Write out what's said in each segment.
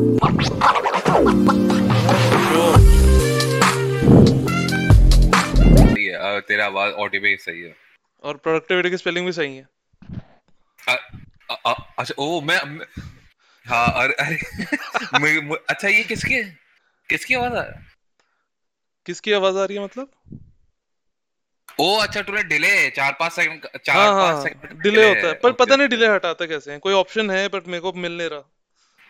है। तेरा आवाज़ ऑडियो भी सही है। और प्रोडक्टिविटी की स्पेलिंग भी सही है। अच्छा ओ मैं, मैं हाँ अरे अरे मैं- मैं- अच्छा ये किसकी किसकी आवाज़ है? किसकी आवाज़ आ रही है मतलब? ओ अच्छा तूने डिले चार पाँच सेकंड चार हाँ पाँच सेकंड डिले होता है पर पता नहीं डिले हटाता कैसे हैं। कोई ऑप्शन है बट मेरे को मिल नहीं रहा।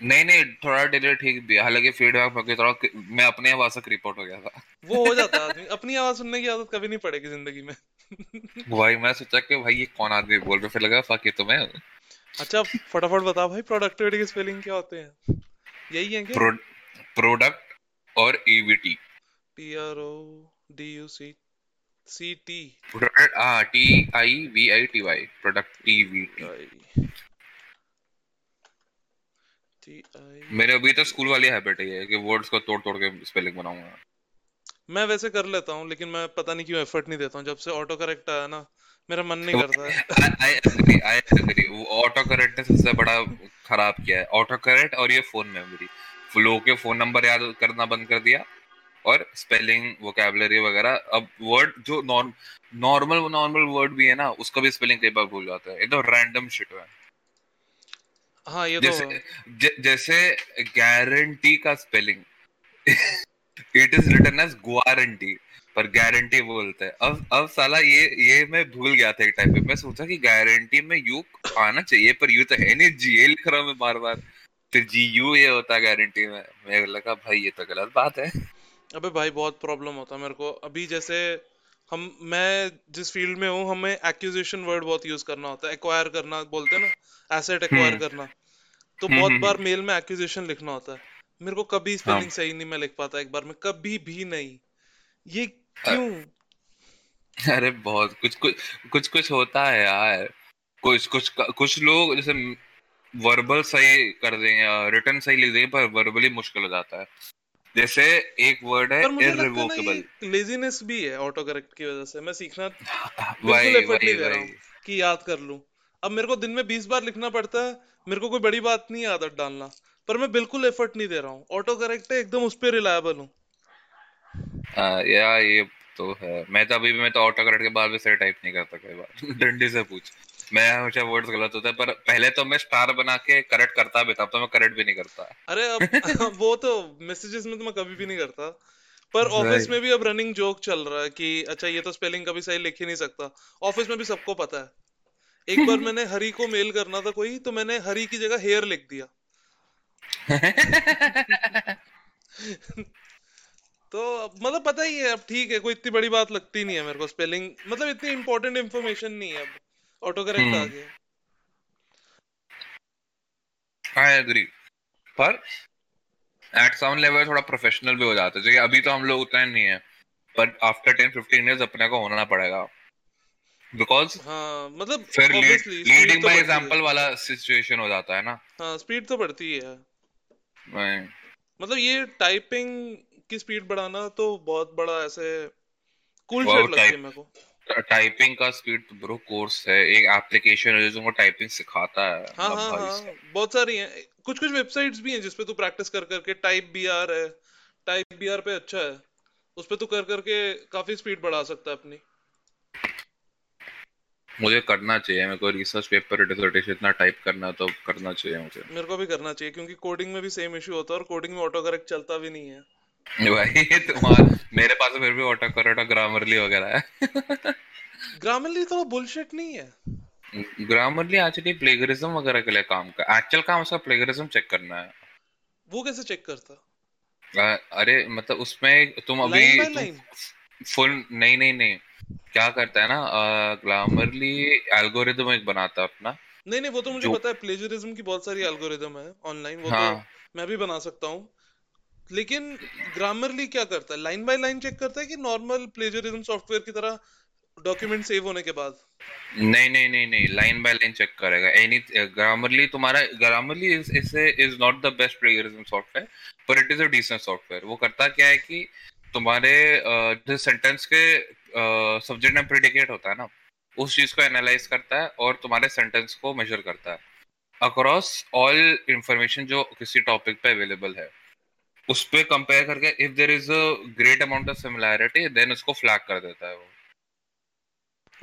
नहीं नहीं थोड़ा डिले ठीक भी है। हालाँकि फीडबैक में थोड़ा मैं अपने आवाज़ से क्रिप आउट हो गया था। वो हो जाता है आदमी। अपनी आवाज़ सुनने की आदत कभी नहीं पड़ेगी ज़िंदगी में। भाई मैं सोचा कि भाई ये कौन आदमी बोल रहा फिर लगा फक ये तो मैं अच्छा फटाफट बता भाई प्रोडक्टिविटी की स्पेलिंग क्या होते हैं? यही है क्या? प्रोडक्ट और EVT P R O D U C C T product हाँ T I V I T Y product T V T मेरे अभी तो स्कूल वाली हैबिट है कि वर्ड्स को तोड़ तोड़ के स्पेलिंग बनाऊँगा। मैं वैसे कर लेता हूँ लेकिन मैं पता नहीं क्यों एफर्ट नहीं देता हूँ। जब से ऑटो करेक्ट आया ना मेरा मन नहीं करता है। आई एग्री आई एग्री वो ऑटो करेक्ट ने सबसे बड़ा खराब किया है। ऑटो करेक्ट और ये फ़ोन मेमोरी लोगों के फ़ोन नंबर याद करना बंद कर दिया और स्पेलिंग वोकैबुलरी वगैरह। अब वर्ड जो नॉर्मल नॉर्मल वर्ड भी है ना उसका भी स्पेलिंग कई बार भूल जाता है। एकदम रैंडम शिट है। हाँ ये जैसे तो ज, जैसे गारंटी का spelling it is written as guarantee पर गारंटी बोलते हैं। अब अब साला ये ये मैं भूल गया था एक टाइम पे। मैं सोचा कि गारंटी में यू आना चाहिए पर यू तो है नहीं। जी ए लिख रहा हूँ मैं बार बार। फिर जी यू ये होता है गारंटी में। मैं लगा भाई ये तो गलत बात है। अबे भाई बहुत प्रॉब्लम होता है मेरे को। अभी जैसे हम मैं जिस फ़ील्ड में हूँ हमें एक्विजिशन वर्ड बहुत यूज़ करना होता है एक्वायर करना बोलते हैं ना एसेट एक्वायर हम्म। करना। तो हम्म बहुत हम्म बार मेल में एक्विजिशन लिखना होता है। मेरे को कभी हाँ। स्पेलिंग सही नहीं मैं लिख पाता एक बार में कभी भी नहीं। ये क्यों? अरे बहुत कुछ कुछ कुछ कुछ होता है यार। कुछ कुछ कुछ लोग जैसे वर्बल सही कर देंगे रिटर्न सही लिख देंगे पर वर्बली मुश्किल हो जाता है। जैसे एक वर्ड है इररिवोकेबल लेजीनेस भी है ऑटो करेक्ट की वजह से। मैं सीखना बिल्कुल एफर्ट नहीं दे रहा हूँ कि याद कर लूँ। अब मेरे को दिन में बीस बार लिखना पड़ता है मेरे को कोई बड़ी बात नहीं है आदत डालना पर मैं बिल्कुल एफर्ट नहीं दे रहा हूँ। ऑटो करेक्ट है एकदम उस पर रिलायबल हूँ। हाँ, या ये तो है। मैं तो अभी भी मैं तो ऑटो करेक्ट के बाद भी सही टाइप नहीं करता कई बार डंडे से पूछ। मैं हमेशा वर्ड्स गलत होता है पर पहले तो मैं स्टार बना के करेक्ट करता भी था अब तो मैं करेक्ट भी नहीं करता। अरे अब वो तो मैसेजेस में तो मैं कभी भी नहीं करता। पर ऑफ़िस में भी अब रनिंग जोक चल रहा है कि अच्छा ये तो स्पेलिंग कभी सही लिख ही नहीं सकता। ऑफ़िस में भी सबको पता है। एक बार मैंने हरी को मेल करना था कोई तो मैंने हरी की जगह हेयर लिख दिया। तो मतलब पता ही है अब ठीक है कोई इतनी बड़ी बात लगती नहीं है मेरे को स्पेलिंग मतलब इतनी इंपॉर्टेंट इन्फॉर्मेशन नहीं है अब। ऑटो करेक्ट आ गया आई एग्री पर एट सम लेवल थोड़ा प्रोफेशनल भी हो जाता है। जैसे अभी तो हम लोग उतना नहीं है but after ten fifteen years अपने को होना पड़ेगा। बिकॉज़ हाँ मतलब फिर लीडिंग बाय एग्जांपल वाला सिचुएशन हो जाता है ना। हाँ स्पीड तो बढ़ती है। मतलब ये टाइपिंग की स्पीड बढ़ाना तो बहुत बड़ा ऐसे कूल शर्ट लगती है मेरे को। टाइपिंग का स्पीड तो ब्रो कोर्स है। एक एप्लीकेशन है जो टाइपिंग सिखाता है। हाँ मतलब हाँ हाँ। बहुत सारी हैं। कुछ कुछ वेबसाइट्स भी हैं जिसपे तू प्रैक्टिस कर करके टाइप बी आर है। टाइप बी आर पे अच्छा है। उस पे तू कर करके काफ़ी स्पीड बढ़ा सकता है अपनी। मुझे करना चाहिए। मेरे को रिसर्च पेपर डिसर्टेशन इतना टाइप करना तो करना चाहिए मुझे। मेरे को भी करना चाहिए क्योंकि कोडिंग में भी सेम इशू होता है और कोडिंग में ऑटो करेक्ट चलता भी नहीं है। भाई तुम्हारा मेरे पास फिर भी ऑटो करेक्ट और ग्रामरली वगैरह है। ग्रामरली थोड़ा बुलशिट नहीं है। ग्रामरली एक्चुअली प्लेगरिज्म वगैरह के लिए काम का एक्चुअल काम उसका प्लेगरिज्म चेक करना है। वो कैसे चेक करता? अ, अरे मतलब उसमें तुम अभी फुल नहीं नहीं नहीं। क्या करता है ना ग्रामरली एल्गोरिदम एक बनाता है अपना। नहीं नहीं वो तो मुझे जो पता है प्लेजरिज्म की बहुत सारी एल्गोरिदम है ऑनलाइन वो तो हाँ। मैं भी बना सकता हूँ। लेकिन ग्रामरली क्या करता है? लाइन बाय लाइन चेक करता है कि नॉर्मल प्लेजरिज्म सॉफ्टवेयर की तरह डॉक्यूमेंट सेव होने के बाद? नहीं नहीं नहीं नहीं लाइन बाय लाइन चेक करेगा। एनी ग्रामरली तुम्हारा Grammarly is is not the best plagiarism software पर it is a decent software वो करता क्या है कि तुम्हारे uh, जो सेंटेंस के सब्जेक्ट एंड प्रेडिकेट होता है ना उस चीज़ को एनालाइज करता है और तुम्हारे सेंटेंस को मेजर करता है। अक्रॉस ऑल इंफॉर्मेशन जो किसी टॉपिक पे अवेलेबल है उस पे कंपेयर करके if there is a great amount of similarity then उसको फ्लैग कर देता है वो।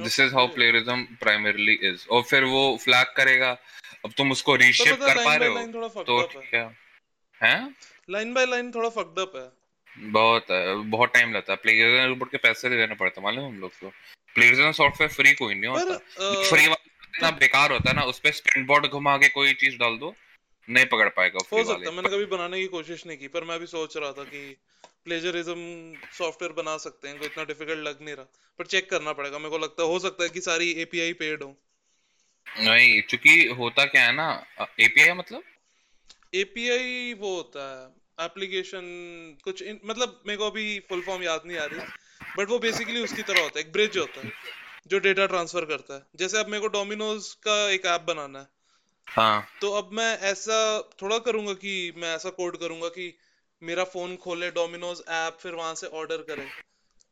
This is how plagiarism primarily is और फिर वो फ्लैग करेगा। अब तुम उसको रीशेप कर पा रहे हो तो क्या? है? लाइन बाय लाइन थोड़ा फक्ड अप है। बहुत है बहुत टाइम लगता है। प्लेयर्स ऊपर के पैसे देने पड़ते मालूम हम लोग को? प्लेयर्स सॉफ्टवेयर फ्री कोई नहीं होता। फ्री वाला इतना बेकार होता है ना उस पे स्पिन बोर्ड घुमा के कोई चीज़ डाल दो। नहीं पकड़ पाएगा हो सकता मैंने कभी बनाने की कोशिश नहीं की पर मैं भी सोच रहा था कि प्लेजरिज्म सॉफ्टवेयर बना सकते हैं कोई इतना डिफ़िकल्ट लग नहीं रहा। पर चेक करना पड़ेगा मेरे को लगता है हो सकता है कि सारी एपीआई पेड हो। नहीं क्योंकि होता क्या है ना एपीआई मतलब? एपीआई वो होता है एप्लीकेशन कुछ इन, मतलब मेरे को अभी फुल फॉर्म याद नहीं आ रही बट वो बेसिकली उसकी तरह होता है एक ब्रिज होता है जो डेटा ट्रांसफ़र करता है। जैसे अब मेरे को डोमिनोज का एक ऐप बनाना है हाँ। तो अब मैं ऐसा थोड़ा करूँगा कि मैं ऐसा कोड करूँगा कि मेरा फ़ोन खोले डोमिनोज ऐप फिर वहाँ से ऑर्डर करे।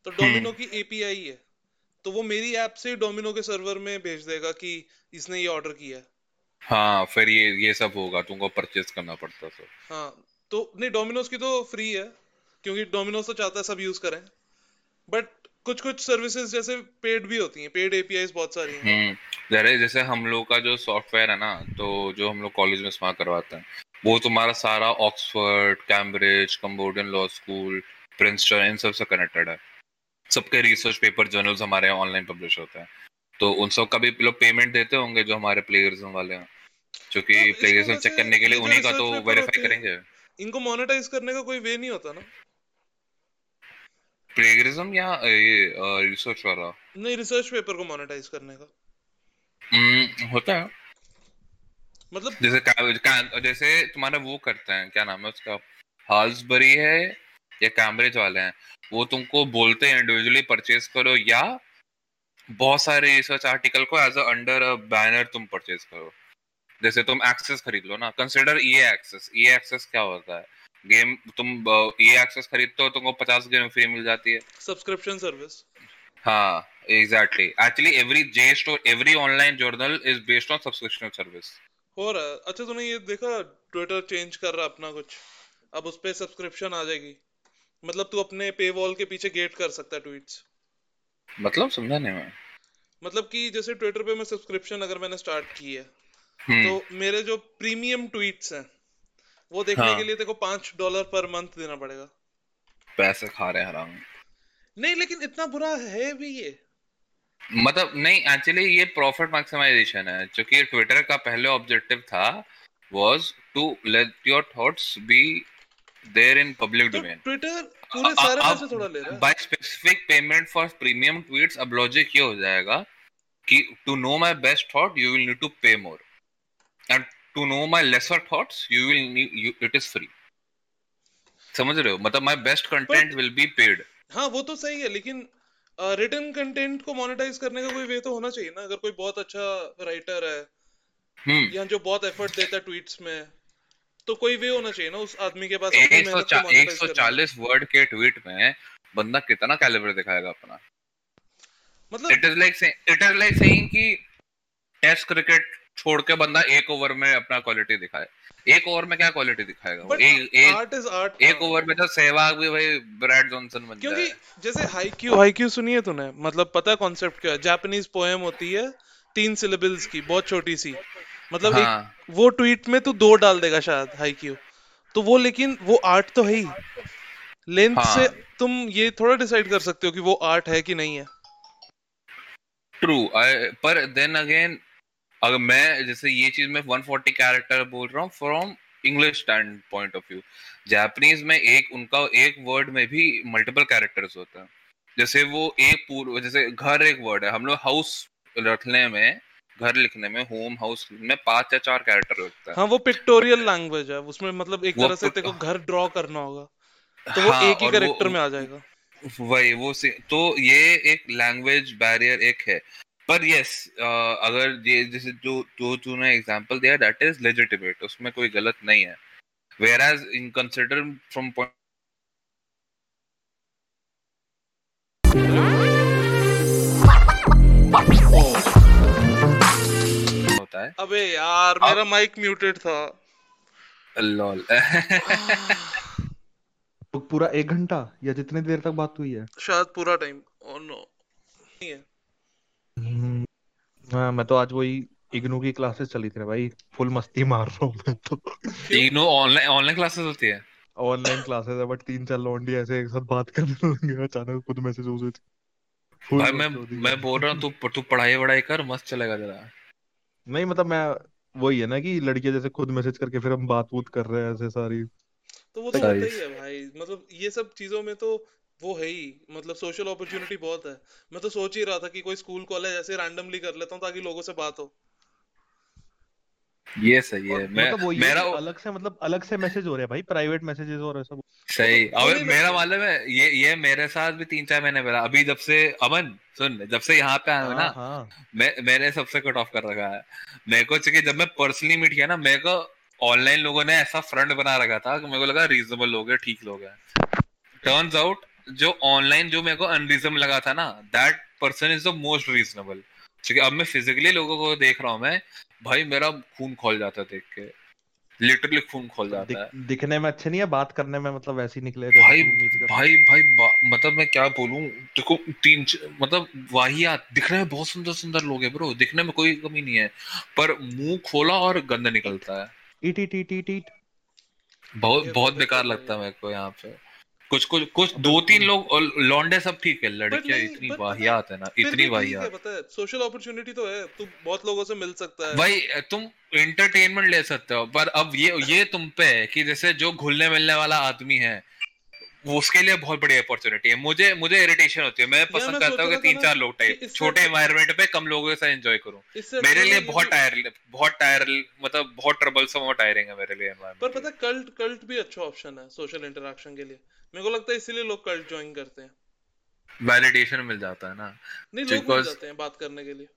तो डोमिनो हम्म। की एपीआई है। तो वो मेरी ऐप से डोमिनो के सर्वर में भेज देगा कि इसने ये ऑर्डर किया है। हाँ फिर ये ये सब होगा तुमको परचेज करना पड़ता तो हाँ तो नहीं डोमिनोज की तो फ्री है क्योंकि डोमिनोज तो चाहता है सब यूज़ करें। बट कुछ कुछ सर्विसेज़ जैसे पेड भी होती हैं पेड एपीआईज बहुत सारी हैं। हम्म जैसे हम लोग का जो सॉफ्टवेयर है ना तो जो हम लोग कॉलेज में स्मार्ट करवाते हैं वो तुम्हारा सारा Oxford Cambridge Cambodian law school Princeton इन सबसे कनेक्टेड है। सबके रिसर्च पेपर जर्नल्स हमारे यहाँ ऑनलाइन पब्लिश होते हैं। तो उन सब का भी लोग पेमेंट देते होंगे जो हमारे प्लेयर्स वाले हैं क्योंकि प्लेयर्स तो चेक करने के लिए उन्हीं का तो वेरीफाई करेंगे। इनको मोनेटाइज करने का कोई वे नहीं होता ना। प्लेगरिज्म या ये रिसर्च वाला? नहीं रिसर्च पेपर को मोनेटाइज करने का। हम्म होता है। मतलब जैसे का, जैसे तुम्हारा वो करते हैं क्या नाम है उसका? हाल्सबरी है या कैम्ब्रिज वाले हैं? वो तुमको बोलते हैं इंडिविजुअली परचेज करो या बहुत सारे रिसर्च आर्टिकल को as a under a banner तुम परचेज करो। जैसे तुम एक्सेस खरीद लो ना। Consider E access E access क्या होता है? गेम तुम ये एक्सेस खरीदते हो तुमको पचास गेम फ्री मिल जाती है। सब्सक्रिप्शन सर्विस हाँ exactly actually every JSTOR every online journal is based on subscription service हो रहा है। अच्छा तूने ये देखा ट्विटर चेंज कर रहा अपना कुछ। अब उस पे सब्सक्रिप्शन आ जाएगी। मतलब तू अपने पे वॉल के पीछे गेट कर सकता है ट्वीट्स मतलब समझा नहीं मैं? मतलब कि जैसे ट्विटर पे मैं सब्सक्रिप्शन अगर मैंने स्टार्ट की है हम्म। तो मेरे जो प्रीमियम ट्वीट्स हैं वो देखने हाँ. के लिए तेको पाँच डॉलर पर मंथ देना पड़ेगा। पैसे खा रहे हैं हराम। नहीं लेकिन इतना बुरा है भी ये। मतलब नहीं एक्चुअली ये प्रॉफिट मैक्सिमाइजेशन है। क्योंकि ट्विटर का पहले ऑब्जेक्टिव था was to let your thoughts be there in public domain Twitter पूरे सारे पैसे थोड़ा ले रहा है। By specific payment for premium tweets अब लॉजिक ये हो जाएगा कि to know my best thought you will need to pay more and to know my lesser thoughts you will it is free समझ रहे हो? मतलब my best content will be paid हाँ वो तो सही है लेकिन रिटन uh, कंटेंट को मोनेटाइज करने का कोई वे तो होना चाहिए ना अगर कोई बहुत अच्छा राइटर है hmm. या जो बहुत एफर्ट देता है ट्वीट्स में तो कोई वे होना चाहिए ना उस आदमी के पास एक सौ चालीस वर्ड के ट्वीट में बंदा कितना कैलिबर दिखाएगा अपना? मतलब it is like it is like saying कि टेस्ट क्रिकेट छोड़ के बंदा एक ओवर में अपना क्वालिटी दिखाए। एक ओवर में क्या क्वालिटी दिखाएगा एक एक आर्ट इज़ आर्ट एक ओवर में तो सहवाग भी भाई ब्रैड जॉनसन बन क्योंकि जैसे हाई क्यू हाई क्यू सुनिए तूने? मतलब पता है कॉन्सेप्ट क्या है? जापानीज पोएम होती है तीन सिलेबल्स की बहुत छोटी सी। मतलब हाँ. एक वो ट्वीट में तू दो डाल देगा शायद हाई क्यू तो वो लेकिन वो आर्ट तो है ही। लेंथ हाँ. से तुम ये थोड़ा डिसाइड कर सकते हो कि वो आर्ट है कि नहीं है। ट्रू पर देन अगेन अगर मैं जैसे ये चीज़ में 140 कैरेक्टर बोल रहा हूँ from English standpoint of view Japanese में एक उनका एक वर्ड में भी मल्टीपल कैरेक्टर्स होता हैं। जैसे वो एक पूर्व जैसे घर एक वर्ड है। हम लोग हाउस रखने में घर लिखने में होम हाउस में पाँच या चार कैरेक्टर लगता है। हाँ वो पिक्टोरियल लैंग्वेज है। उसमें मतलब एक तरह से तेरे को घर ड्रॉ करना होगा। तो वो हाँ, एक ही कैरेक्टर में आ जाएगा। वही वो से तो ये एक लैंग्वेज बैरियर एक है। पर यस uh, अगर ये जैसे जो जो तूने एग्जांपल दिया दैट इज़ लेजिटिमेट उसमें कोई गलत नहीं है। Whereas in consider from होता है। अबे यार मेरा माइक म्यूटेड था। लॉल तो पूरा एक घंटा या जितनी देर तक बात हुई है? शायद पूरा टाइम ओह नो नहीं है। हाँ मैं तो आज वही इग्नू की क्लासेस चली थी भाई। फुल मस्ती मार रहा हूँ मैं तो। इग्नू ऑनलाइन ऑनलाइन क्लासेस होती है? ऑनलाइन क्लासेस है बट तीन चार लौंडी ऐसे एक साथ बात करने लगे अचानक खुद मैसेज हो गए थे फुल भाई मैं मैं बोल रहा हूँ तू तू पढ़ाई वढ़ाई कर मस्त चलेगा जरा नहीं मतलब मैं वही है ना कि लड़कियाँ जैसे खुद मैसेज करके फिर हम बात वूत कर रहे हैं ऐसे सारी। तो वो तो होता ही है भाई। मतलब ये सब चीज़ों में तो वो है ही मतलब सोशल अपॉर्चुनिटी बहुत है। मैं तो सोच ही रहा था कि कोई स्कूल कॉलेज ऐसे रैंडमली कर लेता हूँ ताकि लोगों से बात हो। ये सही है। मैं मतलब वही मेरा अलग से मतलब अलग से मैसेज हो रहे हैं भाई प्राइवेट मैसेजेस और ऐसा सही। वो अब नहीं मेरा। मालूम है ये ये मेरे साथ भी तीन चार महीने पहले अभी जब से अमन सुन जब से यहाँ पे आया हूँ ना हाँ हाँ। मैं मैंने सबसे कट ऑफ़ कर रखा है। मेरे को चाहिए जब मैं पर्सनली मीट किया ना मेरे को ऑनलाइन लोगों ने ऐसा फ्रंट बना रखा था कि मेरे को लगा रीजनेबल लोग है ठीक लोग हैं। टर्न्स आउट जो ऑनलाइन जो मेरे को अनरीजनेबल लगा था ना that person is the most reasonable क्योंकि अब मैं फिजिकली लोगों को देख रहा हूँ मैं भाई मेरा खून खोल जाता है देख के। लिटरली खून खोल जाता दिख, है। दिखने में अच्छे नहीं है बात करने में मतलब वैसे ही निकले भाई भाई भाई बा- मतलब मैं क्या बोलूँ? देखो तीन मतलब वाहियात दिखने में बहुत सुंदर सुंदर लोग हैं ब्रो दिखने में कोई कमी नहीं है। पर मुँह खोला और गंद निकलता है। ईट ईट ईट ईट बहुत बहुत बेकार लगता है मेरे को यहाँ पे। कुछ कुछ कुछ दो तीन लोग और लौंडे सब ठीक है लड़कियाँ इतनी वाहियात है ना इतनी वाहियात। पता है सोशल अपॉर्चुनिटी तो है तुम बहुत लोगों से मिल सकता है। भाई तुम इंटरटेनमेंट ले सकते हो पर अब ये ये तुम पे है कि जैसे जो घुलने मिलने वाला आदमी है वो उसके लिए बहुत बड़ी अपॉर्चुनिटी है। मुझे मुझे इरिटेशन होती है। मैं पसंद करता हूँ कि तीन चार लोग टाइप छोटे एनवायरनमेंट पे कम लोगों के साथ एंजॉय करूँ मेरे अच्छा लिए बहुत टायर बहुत टायर मतलब बहुत ट्रबलसम और टायरिंग है मेरे लिए पर पता है कल्ट कल्ट भी अच्छा ऑप्शन है सोशल इंटरेक्शन के लिए। मेरे को लगता है इसीलिए लोग कल्ट ज्वाइन करते हैं। वैलिडेशन मिल जाता है ना। नहीं लोग मिल जाते हैं बात करने के लिए।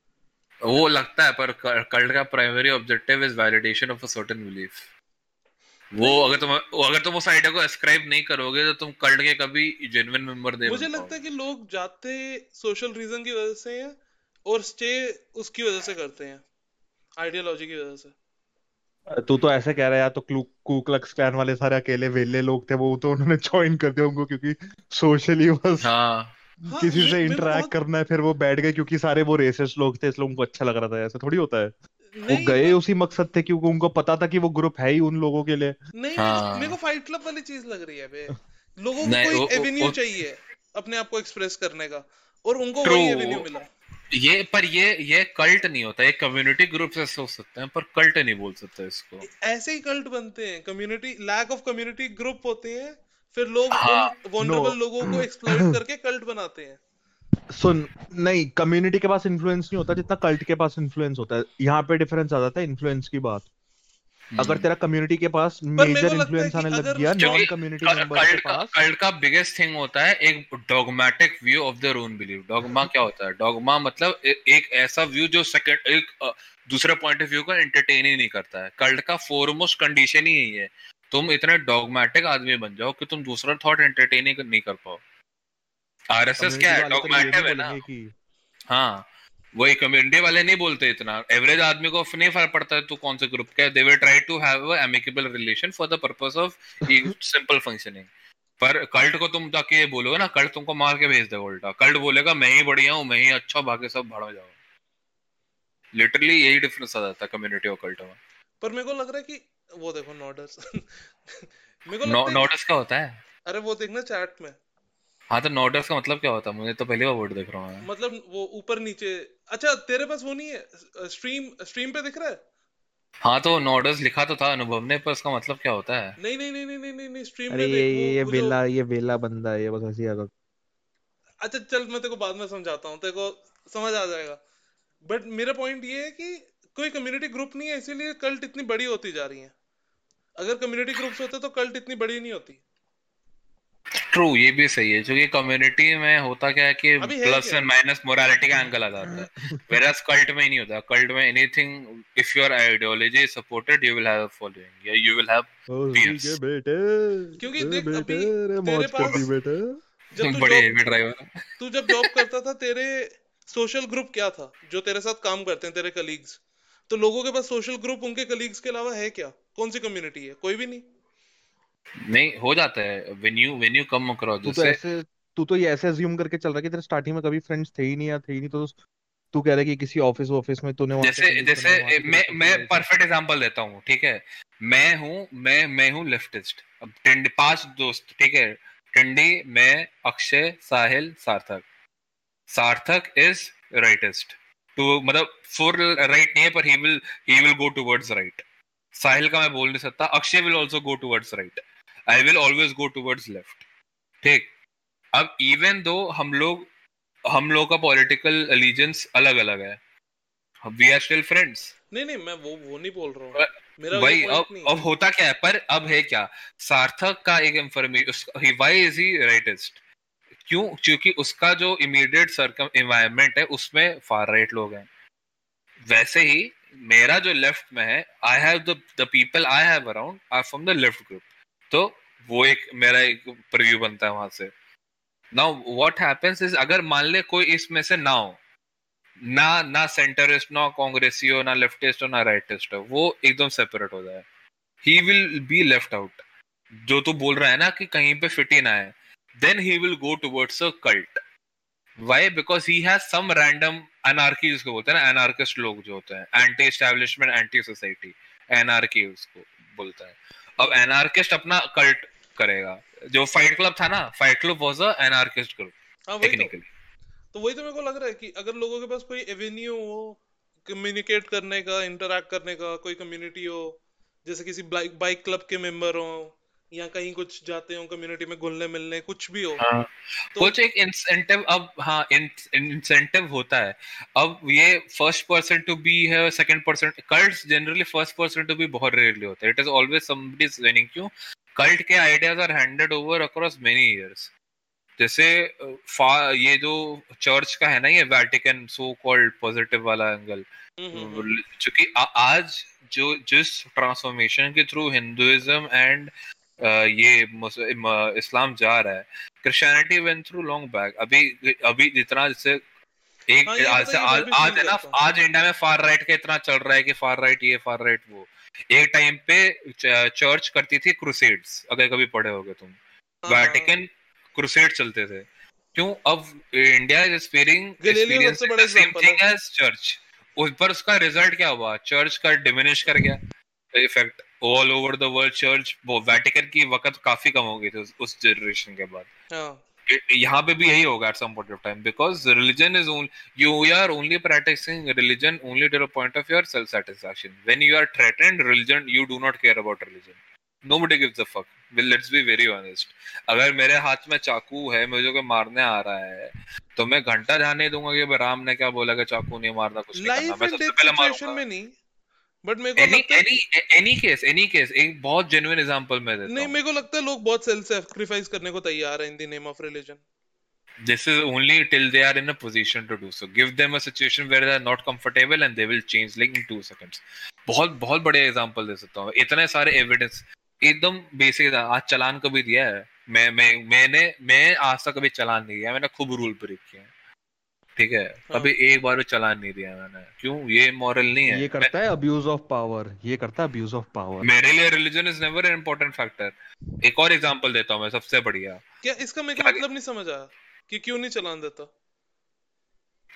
वो लगता है पर कल्ट का primary objective is validation of a certain belief वो अगर तुम वो अगर तुम उस आइडिया को एस्क्राइब नहीं करोगे तो तुम कल्ट के कभी जेन्युइन मेंबर दे मुझे लगता है कि लोग जाते सोशल रीजन की वजह से हैं और स्टे उसकी वजह से करते हैं आइडियोलॉजी की वजह से। तू तो ऐसे कह रहा है यार तो क्लू कू क्लक्स क्लैन वाले सारे अकेले वेले लोग थे वो तो उन्होंने ज्वाइन कर दिया उनको क्योंकि सोशली बस हाँ। हाँ, किसी से इंटरेक्ट बहुत- करना है फिर वो बैठ गए क्योंकि सारे वो रेसिस्ट लोग थे इसलिए उनको अच्छा लग रहा था ऐसा थोड़ी होता है। वो गए मतलब- उसी मकसद थे क्योंकि उनको पता था कि वो ग्रुप है ही उन लोगों के लिए। नहीं हाँ। मेरे को फाइट क्लब वाली चीज़ लग रही है बे। लोगों को कोई एवेन्यू चाहिए अपने आप को एक्सप्रेस करने का और उनको वही एवेन्यू मिला। ये पर ये ये कल्ट नहीं होता ये कम्युनिटी ग्रुप से सोच सकते हैं पर कल्ट नहीं बोल सकते इसको। ऐसे ही कल्ट बनते हैं community lack of community group होते हैं फिर लोग हाँ, उन वनरेबल no. लोगों को एक्सप्लॉइट करके कल्ट बनाते हैं। सुन नहीं कम्युनिटी के पास इन्फ्लुएंस नहीं होता जितना कल्ट के पास इन्फ्लुएंस होता है। यहाँ पे डिफरेंस आ जाता है इन्फ्लुएंस की बात। अगर तेरा कम्युनिटी के पास मेजर है इन्फ्लुएंस आने लग गया नॉन कम्युनिटी मेंबर्स के पास कल्ट का बिगेस्ट थिंग होता है एक dogmatic view of their own belief dogma क्या होता है? डॉगमा मतलब ए, एक ऐसा व्यू जो सेकंड एक दूसरे पॉइंट ऑफ़ व्यू को एंटरटेन ही नहीं करता है। कल्ट का फोरमोस्ट कंडीशन ही यही है। तुम इतने डॉगमेटिक आदमी बन जाओ कि तुम दूसरा थॉट एंटरटेन ही नहीं कर पाओ। आरएसएस क्या है? वाले तो है ना? हाँ वही कम्युनिटी वाले नहीं बोलते इतना। एवरेज आदमी को नहीं फ़र्क पड़ता है तू कौन से ग्रुप का है। They will try to have a amicable relation for the purpose of simple functioning पर कल्ट को तुम जाके ये बोलोगे ना कल्ट तुमको मार के भेज देगा उल्टा। कल्ट बोलेगा मैं ही बढ़िया हूँ मैं ही अच्छा बाकी सब भाड़ जाओ। लिटरली यही डिफरेंस आ जाता है कम्युनिटी और कल्ट में। पर मेरे को लग रहा है कि वो देखो नोडर्स मेरे को लगता है कि- होता है। अरे वो देखना चैट में। हाँ तो नोटिस का मतलब क्या होता है? मुझे तो पहली बार वर्ड देख रहा हूँ मतलब वो ऊपर नीचे। अच्छा तेरे पास वो नहीं है? स्ट्रीम स्ट्रीम पे दिख रहा है? हाँ तो नोटिस लिखा तो था अनुभव ने पर उसका मतलब क्या होता है? नहीं नहीं नहीं नहीं नहीं नहीं, स्ट्रीम अरे में ये ये जो वेला ये वेला बंदा है ये बस ऐसी आदत। अच्छा चल मैं तेरे को बाद में समझाता हूँ तेरे को समझ आ जाएगा। बट मेरा पॉइंट ये है कि कोई कम्युनिटी ग्रुप नहीं है इसीलिए कल्ट इतनी बड़ी होती जा रही है। अगर कम्युनिटी ग्रुप्स होते तो कल्ट इतनी बड़ी नहीं होती। ट्रू ये भी सही है क्योंकि कम्युनिटी में होता क्या है कि प्लस एंड माइनस मोरालिटी का एंगल आ जाता है। Whereas कल्ट में ही नहीं होता। कल्ट में anything if your ideology is supported you will have following या यू विल हैव बेटे क्योंकि देख अभी तेरे पास- बेटे। जब बड़े हेवी ड्राइवर तू जब जॉब करता था तेरे सोशल ग्रुप क्या था जो तेरे साथ काम करते हैं तेरे कलीग्स तो लोगों के पास सोशल ग्रुप उनके कलीग्स के अलावा है क्या? कौन सी कम्युनिटी है? कोई भी नहीं। नहीं हो जाता है। When you when you come across तू तो ऐसे तू तो ये ऐसे अज्यूम करके चल रहा है कि तेरे स्टार्टिंग में कभी फ्रेंड्स थे ही नहीं या थे ही नहीं तो तू कह रहा है कि किसी ऑफ़िस ऑफ़िस में तूने जैसे जैसे मैं मैं परफेक्ट एग्जांपल देता हूँ ठीक है? मैं हूँ मैं मैं हूँ लेफ्टिस्ट अब टिंडी पाँच दोस्त ठीक है? टिंडी मैं अक्षय साहिल सार्थक। सार्थक इज़ राइटिस्ट तो मतलब फुल राइट नहीं है पर he will he will go towards right Sahil का मैं बोल नहीं सकता Akshay will also go towards right I will always go towards left ठीक? अब इवन दो हम लोग हम लोग का पॉलिटिकल एलिजेंस अलग अलग है वी आर स्टिल फ्रेंड्स नहीं नहीं मैं वो वो नहीं बोल रहा हूँ। मेरा भाई अब अब होता क्या है? पर अब है क्या? सार्थक का एक information why is he rightist क्यों? क्योंकि उसका जो इमीडिएट सर्कम एनवायरनमेंट है उसमें फार राइट लोग हैं। वैसे ही मेरा जो लेफ़्ट में है I have the the people I have around are from the left group तो वो एक मेरा एक प्रीव्यू बनता है वहाँ से। नाउ व्हाट हैपेंस इज़ अगर मान ले कोई इसमें से ना हो, ना ना सेंटरिस्ट ना कांग्रेसी हो, ना लेफ्टिस्ट हो, ना राइटिस्ट हो, वो एकदम सेपरेट हो जाए। He will be left out जो तू बोल रहा है ना कि कहीं पे फिट इन आए then he will go towards a cult why? Because he has some random anarchy, जिसको बोलते हैं ना, anarchist लोग जो होते हैं anti establishment anti society anarchy उसको बोलता है। अब एनआरकिस्ट अपना कल्ट करेगा। जो फाइट क्लब था ना fight club was a anarchist group technically तो। वही तो मेरे को लग रहा है कि अगर लोगों के पास कोई एवेन्यू हो कम्युनिकेट करने का इंटरेक्ट करने का कोई कम्युनिटी हो जैसे किसी बाइक क्लब के मेंबर हो या कहीं कुछ जाते हो कम्युनिटी में घुलने मिलने कुछ भी हो हाँ, तो कुछ एक इंसेंटिव अब हाँ इंसेंटिव होता है। अब ये फ़र्स्ट पर्सन टू बी है second person cults generally first person to be बहुत रेयरली होता है। It is always somebody is winning क्यों कल्ट के ideas are handed over across many years जैसे ये जो चर्च का है ना ये वैटिकन सो कॉल्ड पॉजिटिव वाला एंगल क्योंकि आज जो जिस ट्रांसफॉर्मेशन के थ्रू हिंदुइज्म एंड ये इस्लाम जा रहा है। Christianity went through long back अभी अभी जितना जैसे एक हाँ, आज से आज है ना आज इंडिया में फार राइट का इतना चल रहा है कि फार राइट ये फार राइट वो। एक टाइम पे चर्च करती थी क्रूसेड्स अगर कभी पढ़े होगे तुम। वैटिकन क्रूसेड चलते थे। क्यों? अब India is experiencing same thing as church उस पर उसका रिज़ल्ट क्या हुआ? चर्च का डिमिनिश कर गया। Effect all over the world church वो वेटिकन की वक्त काफ़ी कम हो गई थी उस जनरेशन के बाद। हाँ। यहाँ पे भी यही होगा at some point of time because religion is only you are only practicing religion only to the point of your self satisfaction when you are threatened religion you do not care about religion nobody gives a fuck. Well let's be very honest. अगर मेरे हाथ में चाकू है मुझे कोई मारने आ रहा है तो मैं घंटा जाने दूँगा कि राम ने क्या बोला कि चाकू नहीं मारना कुछ नहीं करना। मैं सबसे पहले मारूँगा। में नहीं। बट मेरे को any, लगता है any any case any case एक बहुत जेन्युइन एग्जांपल मैं देता नहीं मेरे को लगता है लोग बहुत सेल्फ सैक्रिफाइस करने को तैयार हैं in the name of religion this is only till they are in a position to do so. Give them a situation where they are not comfortable and they will change like in 2 seconds. बहुत बहुत बड़े example दे सकता हूँ। इतने सारे evidence एकदम basic आज चलान कभी दिया है? मैं मैं मैंने मैं आज तक कभी चलान नहीं दिया। मैंने खूब रूल ब्रेक किया है। ठीक है? हाँ. अभी एक बार चलान नहीं दिया मैंने। क्यों? ये मॉरल नहीं है। ये करता है अब्यूज ऑफ़ पावर ये करता है अब्यूज ऑफ़ पावर मेरे लिए religion is never an important factor एक और एग्जांपल देता हूँ मैं सबसे बढ़िया। क्या इसका मैं मतलब नहीं समझ आया कि क्यों नहीं चलान देता?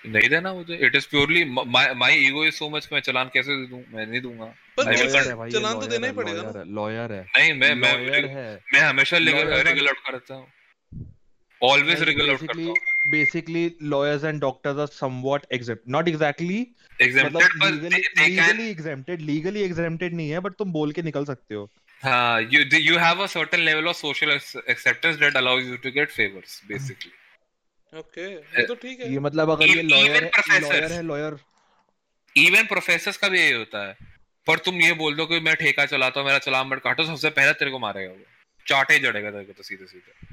नहीं देना मुझे। It is purely my ego is so much मैं चलान कैसे दे दूँ? मैं नहीं दूँगा। चलान तो देना ही पड़ेगा लॉयर है नहीं मैं मैं मैं हमेशा रेगुलर करता हूँ। Always regular basically basically lawyers and doctors are somewhat exempt not exactly exempted but legally, they, they legally can... exempted legally exempted नहीं है but तुम बोल के निकल सकते हो हाँ you you have a certain level of social acceptance that allows you to get favors basically okay ये तो ठीक है ये मतलब अगर ये लॉयर है लॉयर है लॉयर इवन प्रोफेसर्स का भी यही होता है पर तुम ये बोल दो कि मैं ठेका चलाता हूँ मेरा चलान मत काटो सबसे पहले तेरे को मारेगा वो चाटे जड़ेगा तेरे को तो सीधे सीधे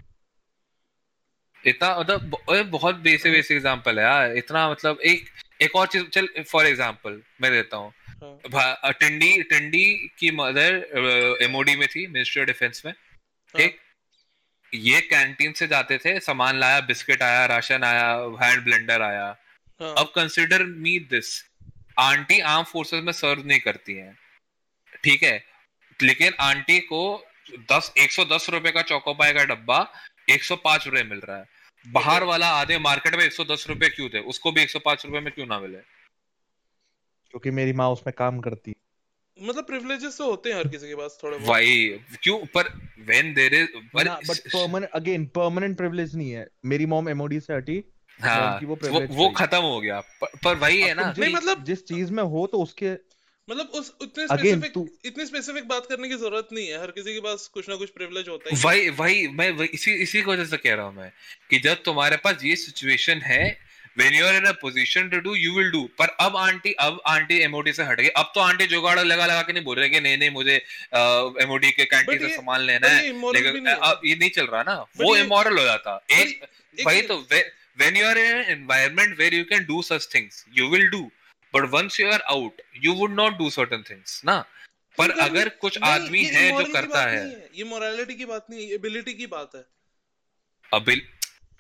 इतना मतलब बहुत बेसिक बेसिक एग्जांपल है यार इतना मतलब एक एक और चीज़ चल फॉर एग्जांपल मैं देता हूँ हाँ। टिंडी टिंडी की मदर एमओडी में थी मिनिस्ट्री ऑफ़ डिफेंस में हाँ। ठीक ये कैंटीन से जाते थे सामान लाया बिस्किट आया राशन आया हैंड ब्लेंडर आया हाँ. अब consider me this aunty arm forces में सर्व नहीं करती हैं ठीक है लेकिन आंटी को दस एक सौ दस रुपए का चौकोपाई का डब्बा एक सौ पाँच रुपए मिल रहा है। बाहर वाला आधे मार्केट में एक सौ दस रुपए क्यों दे उसको भी एक सौ पाँच रुपए में क्यों ना मिले? क्योंकि मेरी माँ उसमें काम करती मतलब प्रिविलेजेस तो होते हैं हर किसी के पास थोड़े बहुत। वही क्यों? पर व्हेन देयर इज़ पर but permanent again permanent privilege नहीं है। मेरी मॉम एमओडी से हटी हाँ वो वो वो खत्म हो गया। पर, पर वही है अब ना। नहीं, मतलब- जिस चीज़ में हो तो उसके मतलब उस उतने Again, स्पेसिफिक तू- इतनी स्पेसिफिक बात करने की ज़रूरत नहीं है। हर किसी के पास कुछ ना कुछ प्रिविलेज होता ही है। वही वही मैं वही इसी इसी वजह से कह रहा हूँ मैं कि जब तुम्हारे पास ये सिचुएशन है when you are in a position to do you will do. पर अब आंटी अब आंटी एमओडी से हट गई। अब तो आंटी जुगाड़ लगा लगा के नहीं बोल रहे कि नहीं नहीं मुझे एमओडी के कैंटीन But से ये- सामान लेना है। लेकिन नहीं अब ये नहीं चल रहा ना। वो ये- इमोरल हो जाता। एक एक वही तो when you are in an environment where you can do such things you will do. But once you are out you would not do certain things ना पर अगर कुछ आदमी है जो करता है ये मोरालिटी की बात नहीं है एबिलिटी की बात है।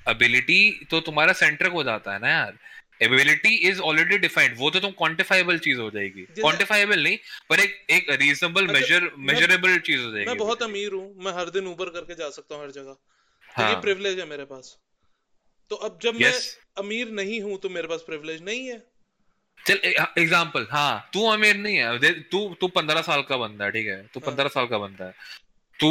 एबिलिटी तो तुम्हारा सेंट्रिक हो जाता है ना यार। एबिलिटी इज़ ऑलरेडी डिफाइंड वो तो तुम क्वांटिफाइबल चीज़ हो जाएगी। क्वांटिफाइबल नहीं पर एक एक रीजनेबल मेजर मेजरेबल चीज़ हो जाएगी। मैं बहुत अमीर हूँ मैं हर दिन ऊबर करके जा सकता हूँ हर जगह। हाँ. तो हाँ। ये प्रिविलेज है मेरे पास। तो अब जब Yes. मैं अमीर नहीं हूँ तो मेरे पास प्रिविलेज नहीं है। चल एग्ज़ाम्पल हाँ तू अमीर नहीं है तू तू पंद्रह साल का बंदा है ठीक है? तू हाँ। पंद्रह साल का बंदा है। तू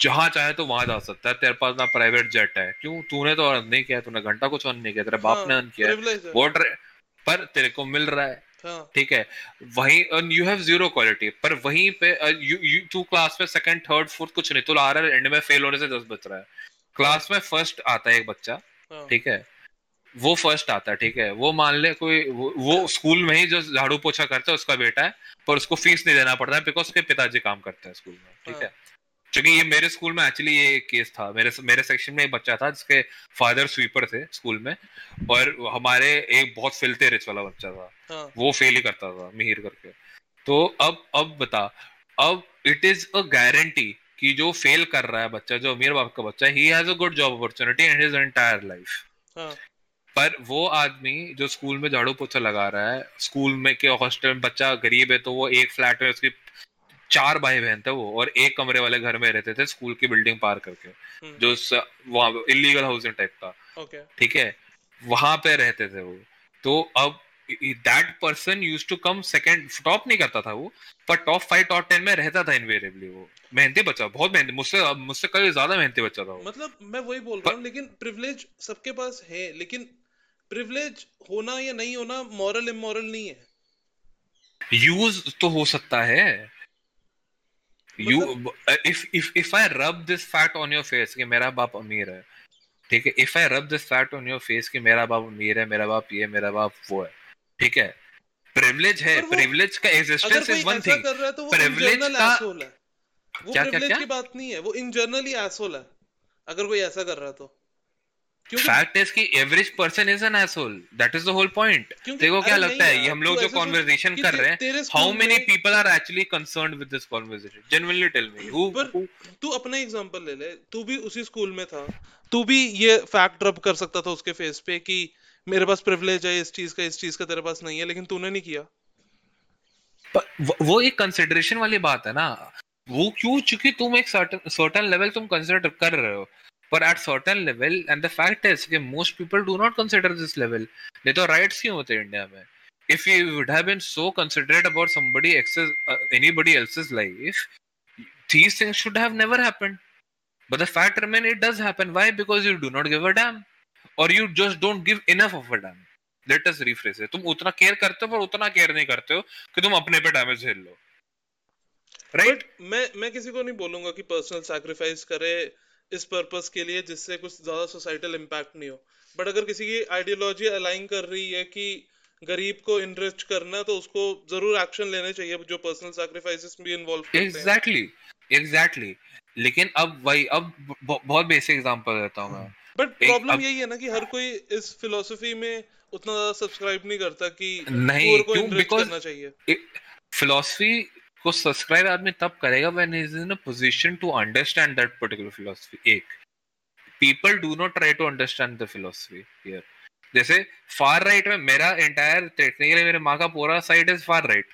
जहाँ चाहे तो वहाँ जा सकता है तेरे पास ना प्राइवेट जेट है। क्यों? तूने तो अर्न नहीं किया तूने घंटा कुछ अर्न नहीं किया तेरे बाप ने अर्न किया है। प्रिविलेज है। वो ट्रे- पर तेरे को मिल रहा है हाँ। ठीक है? वहीं यू हैव ज़ीरो क्वालिटी पर वहीं पे यू तू क्लास में सेकंड थर्ड फोर्थ कुछ नहीं तो आ रहा है एंड में फेल होने से दस बच रहा है। क्लास में फ़र्स्ट आता है एक बच्चा हाँ। ठीक है? वो फ़र्स्ट आता है ठीक है? वो मान ले कोई वो, वो स्कूल में ही जो झाड़ू पोछा करता है उसका बेटा है पर उसको फ़ीस नहीं देना पड़ता है बिकॉज़ उसके पिताजी काम करते हैं स्कूल में ठीक हाँ। है। क्योंकि ये मेरे स्कूल में एक्चुअली ये एक केस था। मेरे मेरे सेक्शन में एक बच्चा था जिसके फादर स्वीपर थे स्कूल में और हमारे एक बहुत फिलते रिच वाला बच्चा था। हाँ। वो फेल ही करता था मिहिर करके। तो अब अब बता अब इट इज़ अ गारंटी कि जो फेल कर रहा है बच्चा जो अमीर बाप का बच्चा ही has a good job opportunity in his entire life पर वो आदमी जो स्कूल में झाड़ू पोछा लगा रहा है स्कूल में के हॉस्टल में बच्चा गरीब है तो वो एक फ्लैट में उसकी चार भाई बहन थे वो और एक कमरे वाले घर में रहते थे स्कूल की बिल्डिंग पार करके हम्म, जो वहाँ इलीगल हाउसिंग टाइप का ओके ठीक है? वहाँ पे रहते थे वो। तो अब that person use to come second top नहीं करता था वो पर टॉप फाइव टॉप टेन में रहता था इनवेरिएबली वो। मेहनती बच्चा बहुत मेहनती मुझसे मुझसे कई ज़्यादा मेहनती बच्चा था वो। मतलब मैं वही बोल रहा हूँ लेकिन प्रिविलेज सबके पास है लेकिन प्रिविलेज होना या नहीं होना मॉरल इमोरल नहीं है। यूज़ तो हो सकता है। You if if if I rub this fact on your face कि मेरा बाप अमीर है ठीक है? If I rub this fact on your face कि मेरा बाप अमीर है मेरा बाप ये मेरा बाप वो है ठीक है? प्रिविलेज है प्रिविलेज का existence is one thing general का- वो क्या- क्या- प्रिविलेज क्या? की बात नहीं है वो इन जनरल ही एसोल है। अगर कोई ऐसा कर रहा है तो। फैक्ट इज़ कि average person is an asshole that is the whole point देखो क्या लगता है ये हम लोग जो कॉन्वर्सेशन कर रहे हैं how many people are actually concerned with this conversation tell me who तू अपना एग्जांपल ले ले तू भी उसी स्कूल में था तू भी ये फैक्ट रब कर सकता था उसके फेस पे कि मेरे पास प्रिविलेज है इस चीज़ का इस चीज़ का तेरे पास नहीं है लेकिन तूने नहीं किया। वो एक कंसिडरेशन वाली बात है ना। वो क्यों? चूँकि तुम एक सर्टन लेवल तुम कंसिडर कर रहे हो। पर at certain level and the fact is कि most people do not consider this level नहीं तो राइट्स क्यों होते हैं इंडिया में you would have been so considerate about somebody else's uh, anybody else's life these things should have never happened but the fact remain it does happen why because you do not give a damn or you just don't give enough of a damn let us rephrase it तुम उतना care करते हो पर उतना care नहीं करते हो कि तुम अपने पे डैमेज झेल लो राइट बट मैं मैं किसी को नहीं बोलूँगा कि पर्सनल सैक्रिफाइस करे इस पर्पस के लिए जिससे कुछ ज़्यादा सोसाइटल इम्पैक्ट नहीं हो। बट अगर किसी की आइडियोलॉजी अलाइन कर रही है कि गरीब को इनरिच करना तो उसको ज़रूर एक्शन लेने चाहिए जो पर्सनल सैक्रिफाइसेस भी इन्वॉल्व हैं। एग्जैक्टली एग्जैक्टली लेकिन अब वही अब बहुत बेसिक एग्जांपल देता हूँ मैं। बट प्रॉब्लम यही है ना कि हर कोई इस फिलोसफी में उतना ज़्यादा सब्सक्राइब नहीं करता कि नहीं क्यों? बिकॉज़ करना चाहिए। philosophy को सब्सक्राइब आदमी तब करेगा when is in a position to understand that particular philosophy. एक, people do not try to understand the philosophy here. जैसे फार राइट में मेरा एंटायर टेक्निकली मेरे माँ का पूरा side is far right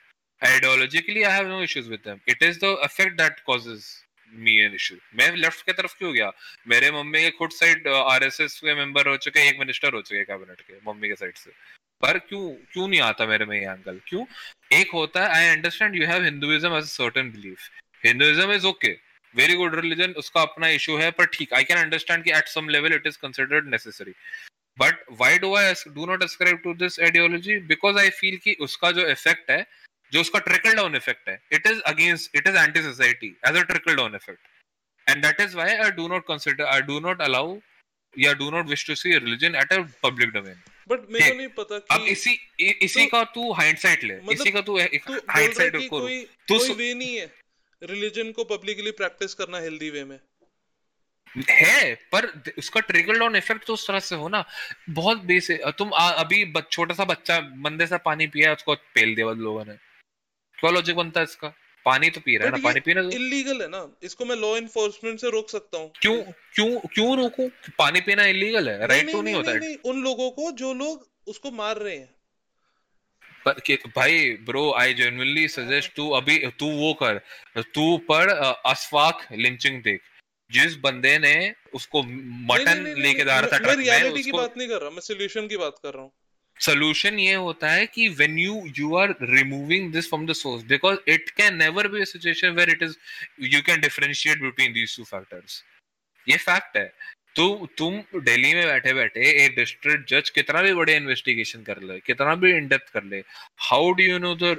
ideologically I have no issues with them it is the effect that causes me an issue मैं left की तरफ़ क्यों गया? मेरे मम्मी के खुद साइड आरएसएस के मेंबर हो चुके एक मिनिस्टर हो चुके कैबिनेट के, मम्मी के साइड से। पर क्यों क्यों नहीं आता मेरे में ये एंगल क्यों? एक होता है I understand you have Hinduism as a certain belief Hinduism is okay very good religion उसका अपना इशू है, पर ठीक आई कैन अंडरस्टैंड कि at some level it is considered necessary but why do I do not ascribe to this ideology because I feel कि उसका जो effect है, जो उसका ट्रिकल डाउन इफ़ेक्ट है it is against it is anti society as a trickle down effect and that is why I do not consider I do not allow या do not wish to see religion at a public domain but मेरे को नहीं पता कि अब इसी इ, इसी तो- का तू हाइंडसाइट ले मतलब इसी का तू हाइंडसाइट को कोई तू कोई वे नहीं है। रिलीजन को पब्लिकली प्रैक्टिस करना हेल्दी वे में। है पर उसका ट्रिकल डाउन इफ़ेक्ट तो उस तरह से हो ना। बहुत बेसिक तुम आ, अभी छोटा सा बच्चा मंदे से पानी पिया उसको पेल दिया लोगों ने। क्या लॉजिक बनता है इसका। पानी तो पी रहा है ना पानी पीने इलीगल है ना इसको मैं लॉ इन्फोर्समेंट से रोक सकता हूँ। क्यों क्यों क्यों रोकूं? पानी पीना इलीगल है राइट तो नहीं होता है। नहीं, उन लोगों को जो लोग उसको मार रहे हैं। पर कि भाई ब्रो आई जेन्युइनली सजेस्ट तू अभी तू वो कर तू पढ़ अ, अशफाक लिंचिंग देख। जिस बंदे ने उसको मटन लेके जा रहा था मैं ट्रक में रियलिटी की बात नहीं कर रहा मैं सोल्यूशन की बात कर रहा हूँ। Solution ये होता है कि when you you are removing this from the source because it can never be a situation where it is you can differentiate between these two factors. ये फैक्ट है। तो तुम दिल्ली में बैठे बैठे एक डिस्ट्रिक्ट जज कितना भी बड़े इन्वेस्टिगेशन कर ले कितना भी इन डेप्थ कर ले how do you know the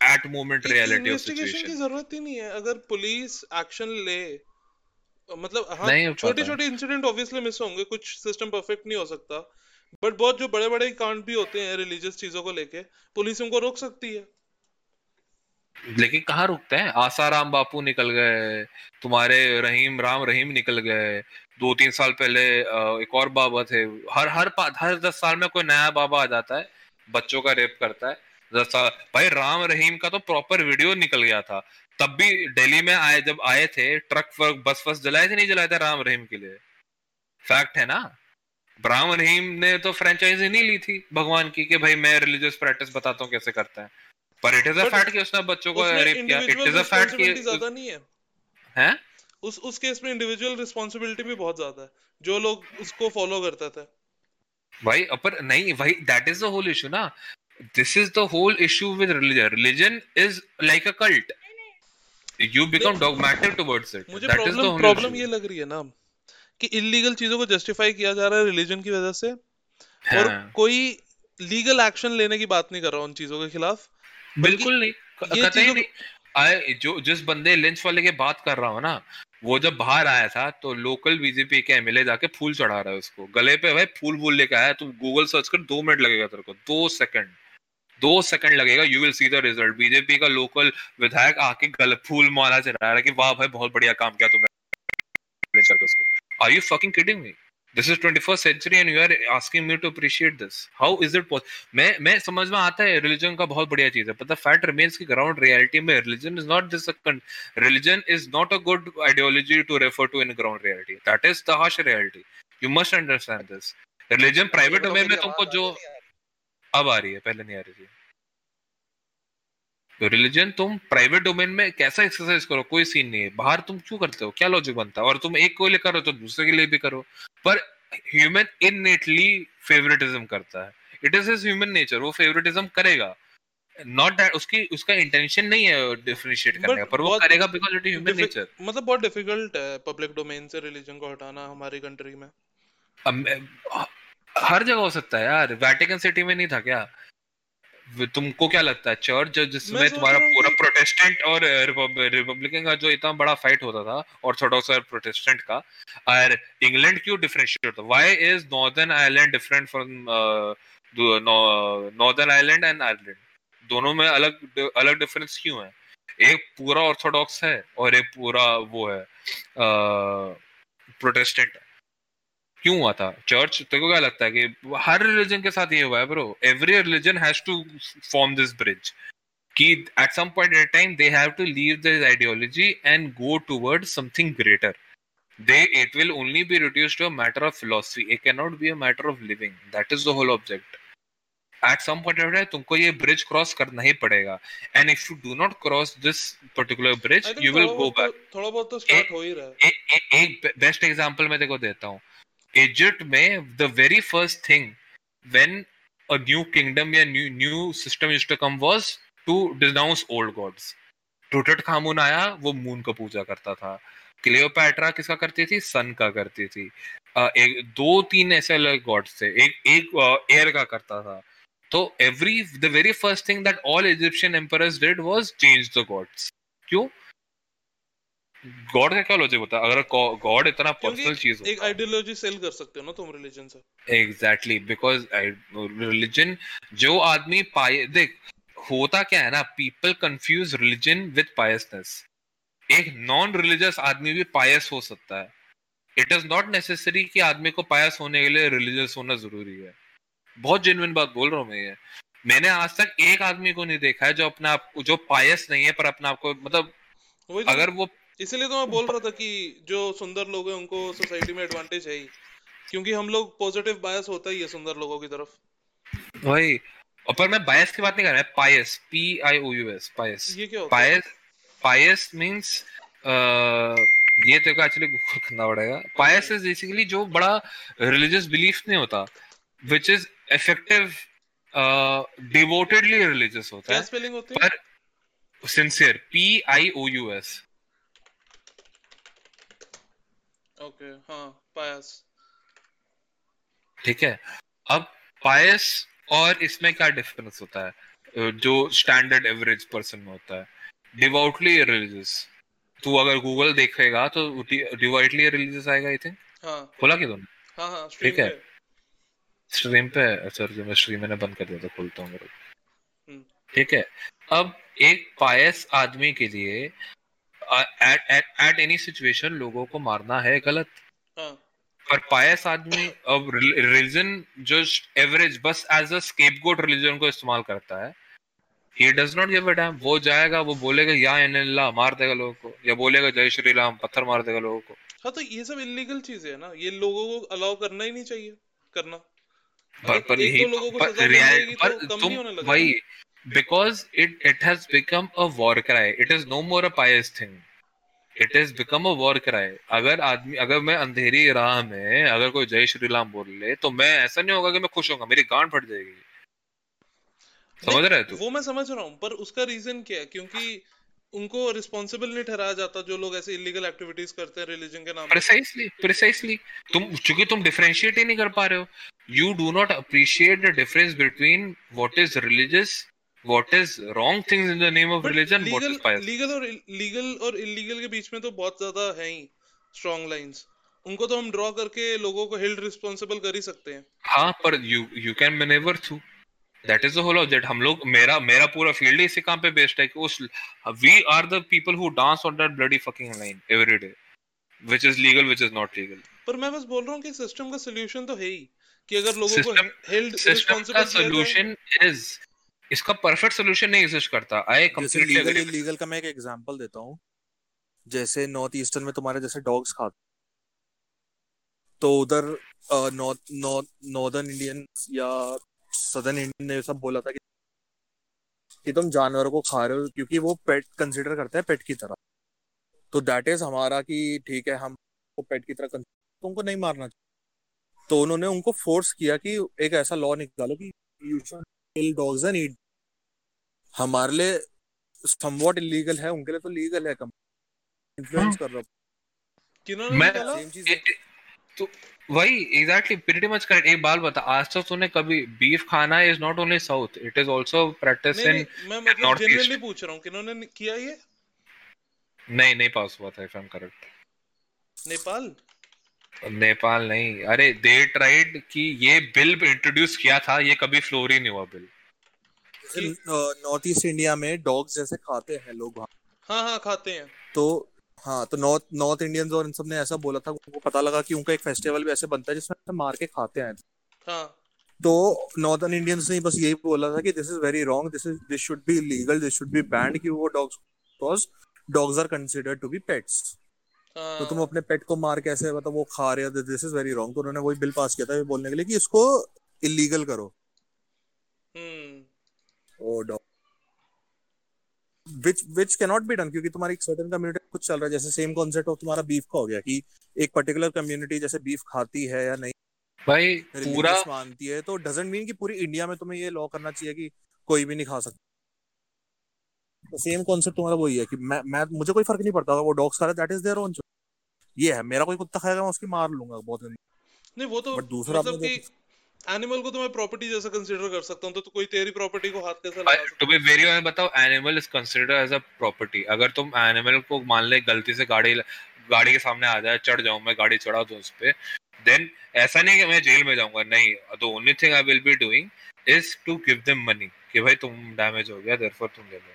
at moment reality of investigation की ज़रूरत ही नहीं है। अगर पुलिस एक्शन ले मतलब हाँ छोटे छोटे इंसिडेंट ऑब्वियसली मिस होंगे कुछ सिस्टम परफेक्ट नहीं हो सकता। बट बहुत जो बड़े बड़े कांड भी होते हैं रिलीजियस चीज़ों को लेके, पुलिस उनको रोक सकती है। लेकिन कहाँ रुकते हैं? आसाराम बापू निकल गए, तुम्हारे रहीम राम रहीम निकल गए। दो तीन साल पहले एक और बाबा थे, हर हर हर दस साल में कोई नया बाबा आ जाता है, बच्चों का रेप करता है। दस साल, भाई राम रहीम का तो प्रॉपर वीडियो निकल गया था। तब भी दिल्ली में आए, जब आए थे, ट्रक बस वस जलाए थे, नहीं जलाए थे राम रहीम के लिए? फैक्ट है ना? राम रहीम ने तो फ्रेंचाइजी नहीं ली थी भगवान की कि भाई मैं रिलीजियस प्रैक्टिस बताता हूँ कैसे करता है। पर इट इज़ अ फैक्ट कि उसने बच्चों को रेप किया। इट इज़ अ फैक्ट कि ज़्यादा नहीं है। हैं? उस उस केस में इंडिविजुअल रिस्पांसिबिलिटी भी बहुत ज़्यादा है। जो लोग उसको फॉलो करते थे। भाई पर नहीं भाई that is the whole issue ना। This is the whole issue with religion religion is like a cult you become dogmatic towards it मुझे that is the problem problem ये लग रही है ना। कि इलीगल चीज़ों को जस्टिफाई किया जा रहा है रिलीजन की वजह से। और हाँ। कोई लीगल एक्शन लेने की बात नहीं कर रहा उन चीज़ों के खिलाफ। बिल्कुल नहीं। ये चीज़ों नहीं आए जो जिस बंदे लिंच वाले के बात कर रहा हूँ ना वो जब बाहर आया था तो लोकल बीजेपी के एमएलए जाके फूल चढ़ा रहा है उसको। गले पे भाई फूल वूल लेके आया तुम गूगल सर्च कर दो मिनट लगेगा तेरे को दो सेकंड दो सेकंड लगेगा you will see the result BJP का लोकल विधायक आके गले फूल माला चढ़ा रहा है कि वाह भाई बहुत बढ़िया काम किया तुमने। करके उसको are you fucking kidding me this is 21st century and you are asking me to appreciate this how is it मैं मैं समझ में आता है रिलीजन का बहुत बढ़िया चीज़ है but the fact remains कि ग्राउंड रियलिटी में religion is not this a con- religion is not a good ideology to refer to in ground reality that is the harsh reality you must understand this religion private domain में तुमको जो अब आ रही है पहले नहीं आ रही थी तो रिलीजन तुम प्राइवेट डोमेन में कैसा एक्सरसाइज करो? कोई सीन नहीं है। बाहर तुम क्यों करते हो? क्या लॉजिक बनता है? और तुम एक को लिए करो तो दूसरे के लिए भी करो। पर ह्यूमन इननेटली फेवरेटिज्म करता है। It is his human nature वो फेवरेटिज्म करेगा। नॉट दैट उसकी उसका इंटेंशन नहीं है डिफरेंशिएट करने का पर वो करेगा because it is human nature मतलब बहुत डिफ़िकल्ट है पब्लिक डोमेन से रिलीजन को हटाना हमारी कंट्री में। हर जगह हो सकता है यार। वेटिकन सिटी में नहीं था क्या? तुमको क्या लगता है चर्च जिसमें तुम्हारा पूरा प्रोटेस्टेंट और रिपब्लिकन का जो इतना बड़ा फाइट होता था ऑर्थोडॉक्स और प्रोटेस्टेंट का और इंग्लैंड क्यों डिफरेंशिएट होता? Why is Northern Ireland different from Northern Ireland and Ireland दोनों में अलग अलग डिफरेंस क्यों है? एक पूरा ऑर्थोडॉक्स है और एक पूरा वो है प्रोटेस्टेंट है। क्यों हुआ था? चर्च तेरे क्या लगता है कि हर रिलीजन के साथ ये हुआ है bro every religion has to form this bridge कि at some point at time they have to leave this ideology and go toward something greater they it will only be reduce to a matter of philosophy it can not be a matter of living that is the whole object at some point of time तुमको ये bridge cross करना ही पड़ेगा. And if you do not cross this particular bridge you will go back थोड़ा बहुत तो start हो ही रहा है। एक बेस्ट एग्जांपल मैं देखो देता हूँ. इजिप्ट में the very first thing when a new kingdom या new new system used to come was to denounce old gods Tutankhamun आया, वो मून का पूजा करता था। क्लियोपैट्रा किसका करती थी? सन का करती थी। एक, दो, तीन ऐसे अलग गॉड्स थे। एक एक एयर का करता था। तो every the very first thing that all Egyptian emperors did was change the gods क्यों? गॉड का क्या लॉजिक होता है? अगर गॉड इतना पर्सनल चीज़ एक आइडियोलॉजी सेल कर सकते हो ना तुम रिलीजन से। एग्जैक्टली बिकॉज़ रिलीजन जो आदमी पाए देख होता क्या है ना people confuse religion with piousness एक नॉन रिलीजियस आदमी भी पायस हो सकता है। इट इज़ नॉट नेसेसरी कि आदमी को पायस होने के लिए रिलीजियस होना ज़रूरी है। बहुत जेन्युइन बात बोल रहा हूँ मैं ये। मैंने आज तक एक आदमी को नहीं देखा है जो अपना आप जो पायस नहीं है पर अपना आपको मतलब तो। अगर वो इसीलिए तो मैं बोल रहा था कि जो सुंदर लोग हैं उनको सोसाइटी में एडवांटेज है ही। क्योंकि हम लोग पॉजिटिव बायस होता ही है सुंदर लोगों की तरफ़। वही। और पर मैं बायस की बात नहीं कर रहा है pious P I O U S pious ये क्या होता पायस पायस मींस ये तो एक्चुअली करना पड़ेगा। पायस इज़ बेसिकली जो बड़ा रिलीजियस बिलीफ नहीं होता which is effective devotedly religious होता है। क्या स्पेलिंग होती है? पर sincere P I O U S okay हाँ पायस। ठीक है। अब पायस और इसमें क्या डिफरेंस होता है? जो स्टैंडर्ड एवरेज पर्सन में होता है। डिवोटली रिलीजियस तू अगर गूगल देखेगा तो डिवोटली रिलीजियस आएगा आई थिंक हाँ। खोला कि तुमने हाँ हाँ ठीक है। स्ट्रीम पे अच्छा रुको, मैं स्ट्रीम मैंने बंद कर दिया था खोलता हूँ। मेरे हम्म। ठीक है। अब एक पायस आदमी के लिए at at at any situation लोगों को मारना है गलत। हाँ। पर पायस आदमी अब रिलीजन जो एवरेज बस एज अ स्केपगोट रिलीजन को इस्तेमाल करता है। He does not give a damn वो जाएगा वो बोलेगा या अल्लाह मार देगा लोगों को या बोलेगा जय श्री राम पत्थर मार देगा लोगों को। हाँ तो ये सब इलीगल चीज़ें है ना। ये लोगों को अलाउ करना ही नहीं चाहिए करना। पर पर यही दो लोगों को पर सजा रियल पर तो कम तुम नहीं होने लगेगा। वही because it it has become a war cry it is no more a pious thing it is become a war cry अगर आदमी अगर मैं अंधेरी राह में अगर कोई जय श्री राम बोल ले तो मैं ऐसा नहीं होगा कि मैं खुश होगा मेरी गांड फट जाएगी। समझ रहा है तू? वो मैं समझ रहा हूँ पर उसका रीजन क्या है? क्योंकि उनको रिस्पॉन्सिबल नहीं ठहराया जाता जो लोग ऐसे इलीगल एक्टिविटीज़ करते हैं रिलीजन के नाम प्रिसाइसली प्रिसाइसली तुम चूँकि तुम डिफरेंशिएट ही नहीं कर पा रहे हो। You do not appreciate the difference between what is religious is wrong things in the name of but religion what legal is pious legal और लीगल और इलीगल के बीच में तो बहुत ज़्यादा है ही स्ट्रॉन्ग लाइंस उनको तो हम ड्रॉ करके लोगों को हेल्ड रिस्पॉन्सिबल कर ही सकते हैं। हाँ पर you you can manoeuvre through that is the whole object हम लोग मेरा मेरा पूरा फ़ील्ड इसी काम पे बेस्ड है कि उस we are the people who dance on that bloody fucking line every day which is legal which is not legal पर मैं बस बोल रहा हूँ कि सिस्टम का सोल्यूशन तो है ही कि अगर लोगों को System- हेल्ड का रिस्पॉन्सिबल सॉल्यूशन इज़ इसका परफेक्ट सॉल्यूशन नहीं एग्जिस्ट करता। आई लीगल इलीगल का मैं एक एग्जांपल देता हूँ। जैसे नॉर्थ ईस्टर्न में तुम्हारे जैसे डॉग्स खाते तो उधर नॉर्थ नॉर्थ नॉर्दर्न इंडियन या सदर्न इंडियन ने सब बोला था कि कि तुम जानवरों को खा रहे हो क्योंकि वो पेट कंसिडर करते हैं पेट की तरह। तो दैट इज़ हमारा कि ठीक है हम को पेट की तरह consider- तुमको नहीं मारना चाहिए। तो उन्होंने उनको फोर्स किया कि एक ऐसा लॉ निकालो कि you should kill dogs and eat हमारे लिए समवॉट इलीगल है उनके लिए तो लीगल है कम इन्फ्लुएंस कर रहा हूँ। किन्होंने मैं सेम चीज़ तो वही एग्जैक्टली प्रीटी मच करेक्ट एक बात बता आज तक तूने कभी बीफ खाना is not only south it is also practice in मैं मतलब North पूछ रहा हूँ किन्होंने किया ये? नहीं नहीं पास हुआ था if I am correct Nepal? Nepal नहीं। अरे दे ट्राइड कि ये बिल इंट्रोड्यूस किया था ये कभी फ्लोर ही नहीं हुआ बिल। नॉर्थ ईस्ट इंडिया में डॉग्स जैसे खाते हैं लोग हाँ हाँ खाते हैं। तो हाँ तो नॉर्थ नॉर्थ इंडियंस और इन सबने ऐसा बोला था उनको पता लगा कि उनका एक फेस्टिवल भी ऐसे बनता है जिसमें मार के खाते हैं। हाँ। तो नॉर्दर्न इंडियंस ने बस यही बोला था कि this is very wrong this is this should be legal this should be banned कि वो dogs because dogs are considered to be pets तो तुम अपने पेट को मार कैसे मतलब वो खा रहे हो दिस इज़ वेरी रॉन्ग तो उन्होंने वही बिल पास किया था बोलने के लिए कि इसको इलीगल करो। हम्म। ओ dog which which cannot be done क्योंकि तुम्हारी एक सर्टेन कम्युनिटी कुछ चल रहा है जैसे सेम कॉन्सेप्ट ऑफ़ तुम्हारा बीफ का हो गया कि एक पर्टिकुलर कम्युनिटी जैसे बीफ खाती है या नहीं भाई पूरा मानती है तो डजंट मीन कि पूरी इंडिया में तुम्हें ये लॉ करना चाहिए कि कोई भी नहीं खा सकता। तो सेम कॉन्सेप्ट तुम्हारा वही है कि मैं मैं मुझे कोई फ़र्क नहीं पड़ता वो डॉग्स खा रहे दैट इज़ देयर ओन ये है मेरा कोई कुत्ता खाएगा मैं उसकी मार लूँगा बहुत गंदी नहीं वो तो मतलब कि एनिमल को तो मैं प्रॉपर्टी जैसा कंसीडर कर सकता हूँ तो, तो कोई तेरी प्रॉपर्टी को हाथ कैसे लगा सकता बी वेरी ऑनेस्ट बताओ animal is considered as a property अगर तुम एनिमल को मान ले गलती से गाड़ी गाड़ी के सामने आ जाए चढ़ जाऊँ मैं गाड़ी चढ़ा दूँ उस पे देन ऐसा नहीं कि मैं जेल में जाऊँगा नहीं. The only thing I will be doing is to give them money कि भाई तुम डैमेज हो गया देयरफॉर तुम ले लो.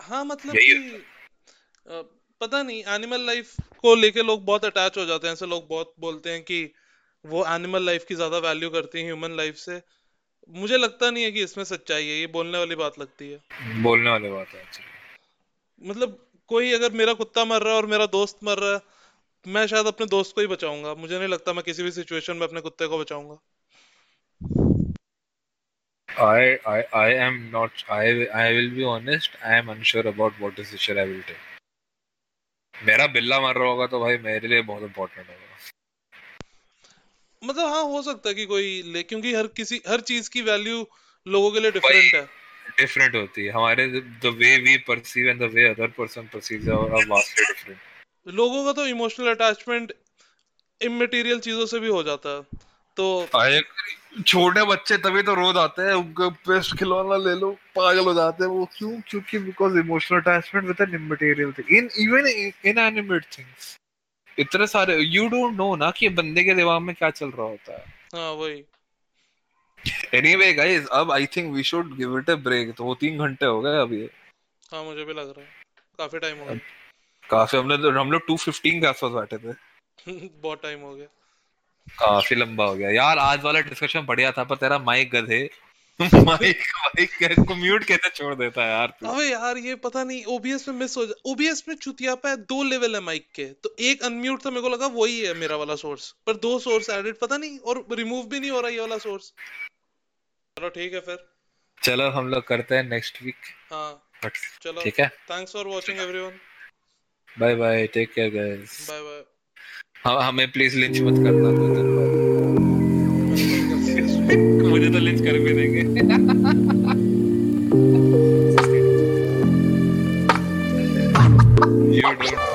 हाँ मतलब कि पता नहीं एनिमल लाइफ को लेके लोग बहुत अटैच हो जाते हैं ऐसे लोग बहुत बोलते हैं कि वो एनिमल लाइफ की ज़्यादा वैल्यू करती हैं ह्यूमन लाइफ से। मुझे लगता नहीं है कि इसमें सच्चाई है ये बोलने वाली बात लगती है। बोलने वाली बात है actually. मतलब कोई अगर मेरा कुत्ता मर रहा है और मेरा दोस्त मर रहा है मैं शायद अपने दोस्त को ही बचाऊँगा। मुझे नहीं लगता मैं किसी भी सिचुएशन में अपने कुत्ते को बचाऊँगा। I I I am not I I will be honest I am unsure about what decision I will take. मेरा बिल्ला मर रहा होगा तो भाई मेरे लिए बहुत इम्पोर्टेंट होगा। मतलब हाँ हो सकता है कि कोई ले क्योंकि हर किसी हर चीज़ की वैल्यू लोगों के लिए डिफरेंट है। डिफरेंट होती है। हमारे the way we perceive and the way other person perceives are vastly different लोगों का तो इमोशनल अटैचमेंट इमटेरियल चीज़ों से भी हो जाता है। तो आए छोटे बच्चे तभी तो रोज आते हैं उनको बेस्ट खिलौना ले लो पागल हो जाते हैं वो। क्यों? क्योंकि because emotional attachment with an immaterial thing in even inanimate things इतने सारे यू डोंट नो ना कि बंदे के दिमाग में क्या चल रहा होता है। हाँ वही। एनीवे गाइस अब I think we should give it a break तो वो तीन घंटे हो गए अभी हाँ मुझे भी लग रहा है। काफ़ी टाइम हो गया। काफ़ी हमने तो हम लोग 215 के आसपास बैठे थे। बहुत टाइम हो गया। काफ़ी लंबा हो गया। यार आज वाला डिस्कशन बढ़िया था पर तेरा माइक गधे। माइक माइक को म्यूट कैसे छोड़ देता है यार अबे यार ये पता नहीं ओबीएस में मिस हो जा ओबीएस में चुतियापा है दो लेवल है माइक के। तो एक अनम्यूट था मेरे को लगा वही है मेरा वाला सोर्स पर दो सोर्स एडेड पता नहीं और रिमूव भी नहीं हो रहा ये वाला सोर्स चलो ठीक है फिर। चलो हम लोग करते हैं नेक्स्ट वीक हाँ। चलो ठीक है? Thanks for watching everyone bye bye take care guys bye bye हमें प्लीज़ लिंच मत करना। दो दिन बाद मुझे लिंच कर भी देंगे।